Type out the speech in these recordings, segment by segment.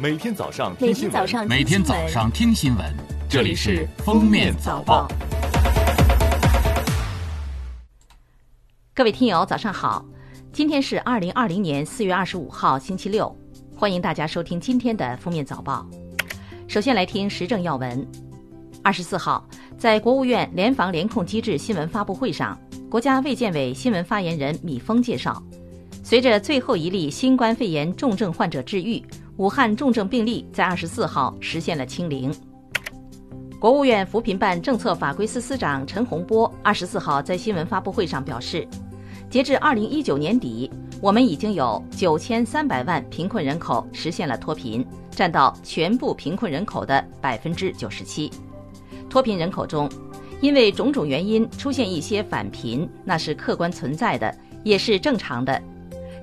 每天早上听新闻，每天早上听新闻，这里是《封面早报》。各位听友，早上好！今天是二零二零年四月二十五号，星期六，欢迎大家收听今天的《封面早报》。首先来听时政要闻。二十四号，在国务院联防联控机制新闻发布会上，国家卫健委新闻发言人米峰介绍，随着最后一例新冠肺炎重症患者治愈，武汉重症病例在二十四号实现了清零。国务院扶贫办政策法规司司长陈洪波二十四号在新闻发布会上表示，截至二零一九年底，我们已经有九千三百万贫困人口实现了脱贫，占到全部贫困人口的百分之九十七。脱贫人口中，因为种种原因出现一些返贫，那是客观存在的，也是正常的。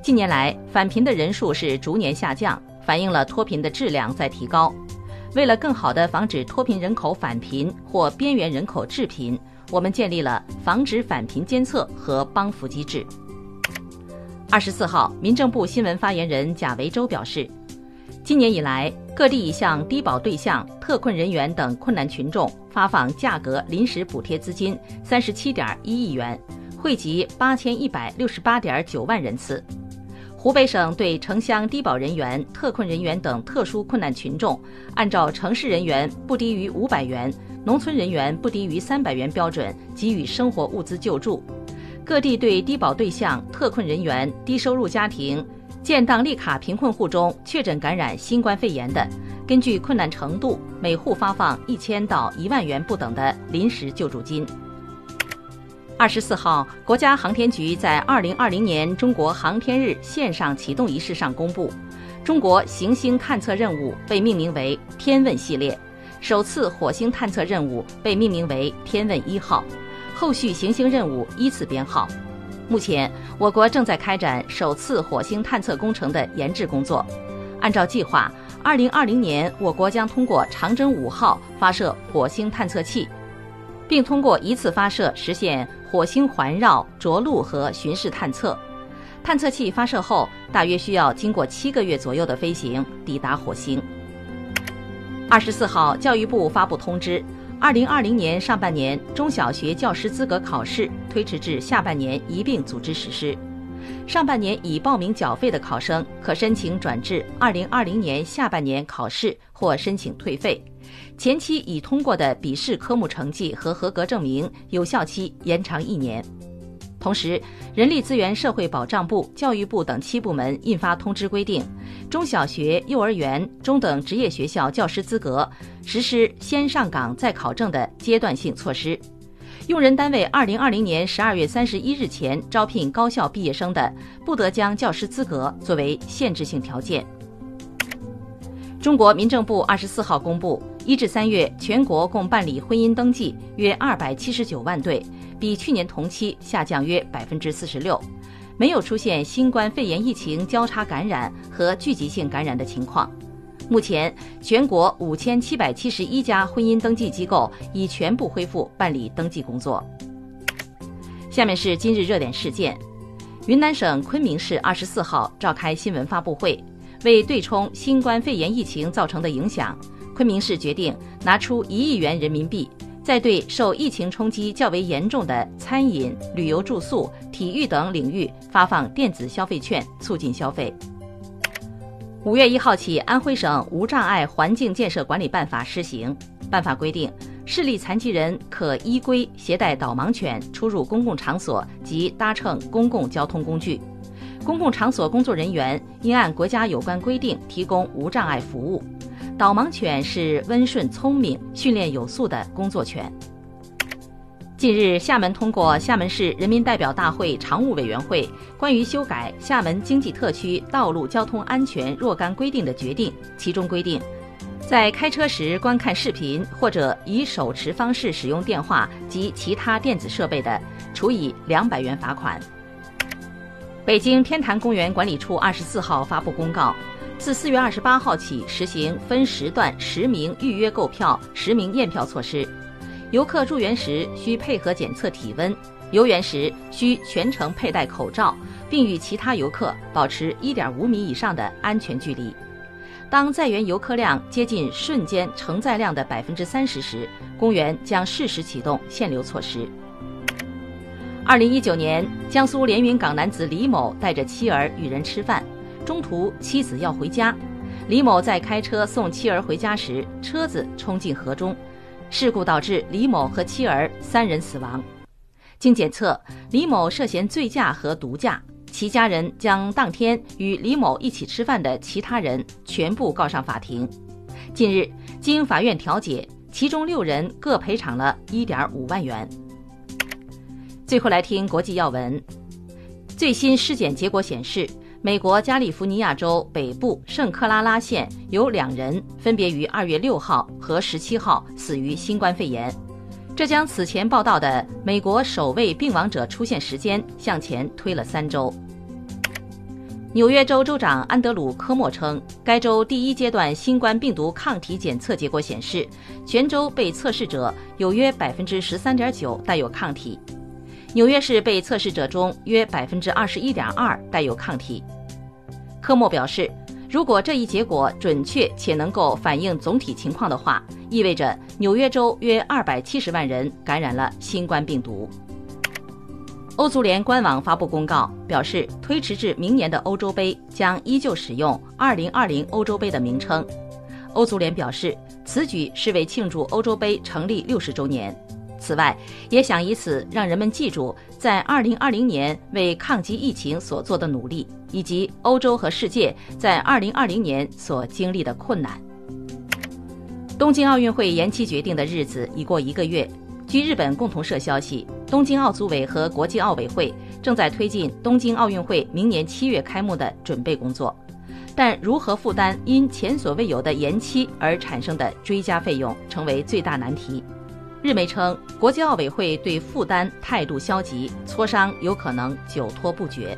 近年来，返贫的人数是逐年下降，反映了脱贫的质量在提高。为了更好地防止脱贫人口返贫或边缘人口致贫，我们建立了防止返贫监测和帮扶机制。二十四号，民政部新闻发言人贾维洲表示，今年以来，各地已向低保对象、特困人员等困难群众发放价格临时补贴资金三十七点一亿元，惠及八千一百六十八点九万人次。湖北省对城乡低保人员、特困人员等特殊困难群众，按照城市人员不低于五百元、农村人员不低于三百元标准给予生活物资救助。各地对低保对象、特困人员、低收入家庭、建档立卡贫困户中确诊感染新冠肺炎的，根据困难程度，每户发放一千到一万元不等的临时救助金。二十四号，国家航天局在二零二零年中国航天日线上启动仪式上公布，中国行星探测任务被命名为“天问”系列，首次火星探测任务被命名为“天问一号”，后续行星任务依次编号。目前，我国正在开展首次火星探测工程的研制工作。按照计划，二零二零年我国将通过长征五号发射火星探测器。并通过一次发射实现火星环绕、着陆和巡视探测。探测器发射后，大约需要经过七个月左右的飞行抵达火星。二十四号，教育部发布通知，二零二零年上半年中小学教师资格考试推迟至下半年一并组织实施。上半年已报名缴费的考生可申请转至二零二零年下半年考试或申请退费。前期已通过的笔试科目成绩和合格证明有效期延长一年。同时，人力资源社会保障部、教育部等七部门印发通知规定，中小学、幼儿园、中等职业学校教师资格实施先上岗再考证的阶段性措施。用人单位二零二零年十二月三十一日前招聘高校毕业生的，不得将教师资格作为限制性条件。中国民政部二十四号公布，一至三月全国共办理婚姻登记约二百七十九万对，比去年同期下降约百分之四十六，没有出现新冠肺炎疫情交叉感染和聚集性感染的情况。目前，全国五千七百七十一家婚姻登记机构已全部恢复办理登记工作。下面是今日热点事件：云南省昆明市二十四号召开新闻发布会。为对冲新冠肺炎疫情造成的影响，昆明市决定拿出一亿元人民币，在对受疫情冲击较为严重的餐饮、旅游住宿、体育等领域发放电子消费券，促进消费。五月一号起，安徽省无障碍环境建设管理办法施行。办法规定，视力残疾人可依规携带导盲犬出入公共场所及搭乘公共交通工具。公共场所工作人员应按国家有关规定提供无障碍服务。导盲犬是温顺聪明、训练有素的工作犬。近日，厦门通过厦门市人民代表大会常务委员会关于修改厦门经济特区道路交通安全若干规定的决定，其中规定，在开车时观看视频或者以手持方式使用电话及其他电子设备的，处以两百元罚款。北京天坛公园管理处二十四号发布公告，自四月二十八号起实行分时段实名预约购票、实名验票措施。游客入园时需配合检测体温，游园时需全程佩戴口罩，并与其他游客保持一点五米以上的安全距离。当在园游客量接近瞬间承载量的百分之三十时，公园将适时启动限流措施。二零一九年，江苏连云港男子李某带着妻儿与人吃饭，中途妻子要回家，李某在开车送妻儿回家时，车子冲进河中，事故导致李某和妻儿三人死亡。经检测，李某涉嫌醉驾和毒驾，其家人将当天与李某一起吃饭的其他人全部告上法庭。近日，经法院调解，其中六人各赔偿了一点五万元。最后来听国际要闻，最新尸检结果显示，美国加利福尼亚州北部圣克拉拉县有两人分别于二月六号和十七号死于新冠肺炎。这将此前报道的美国首位病亡者出现时间向前推了三周。纽约州州长安德鲁·科莫称，该州第一阶段新冠病毒抗体检测结果显示，全州被测试者有约百分之十三点九带有抗体。纽约市被测试者中约百分之二十一点二带有抗体。科莫表示。如果这一结果准确且能够反映总体情况的话，意味着纽约州约二百七十万人感染了新冠病毒。欧足联官网发布公告表示，推迟至明年的欧洲杯将依旧使用“二零二零欧洲杯”的名称。欧足联表示，此举是为庆祝欧洲杯成立六十周年。此外，也想以此让人们记住在2020年为抗击疫情所做的努力，以及欧洲和世界在2020年所经历的困难。东京奥运会延期决定的日子已过一个月。据日本共同社消息，东京奥组委和国际奥委会正在推进东京奥运会明年七月开幕的准备工作，但如何负担因前所未有的延期而产生的追加费用，成为最大难题。日媒称，国际奥委会对负担态度消极，磋商有可能久拖不决。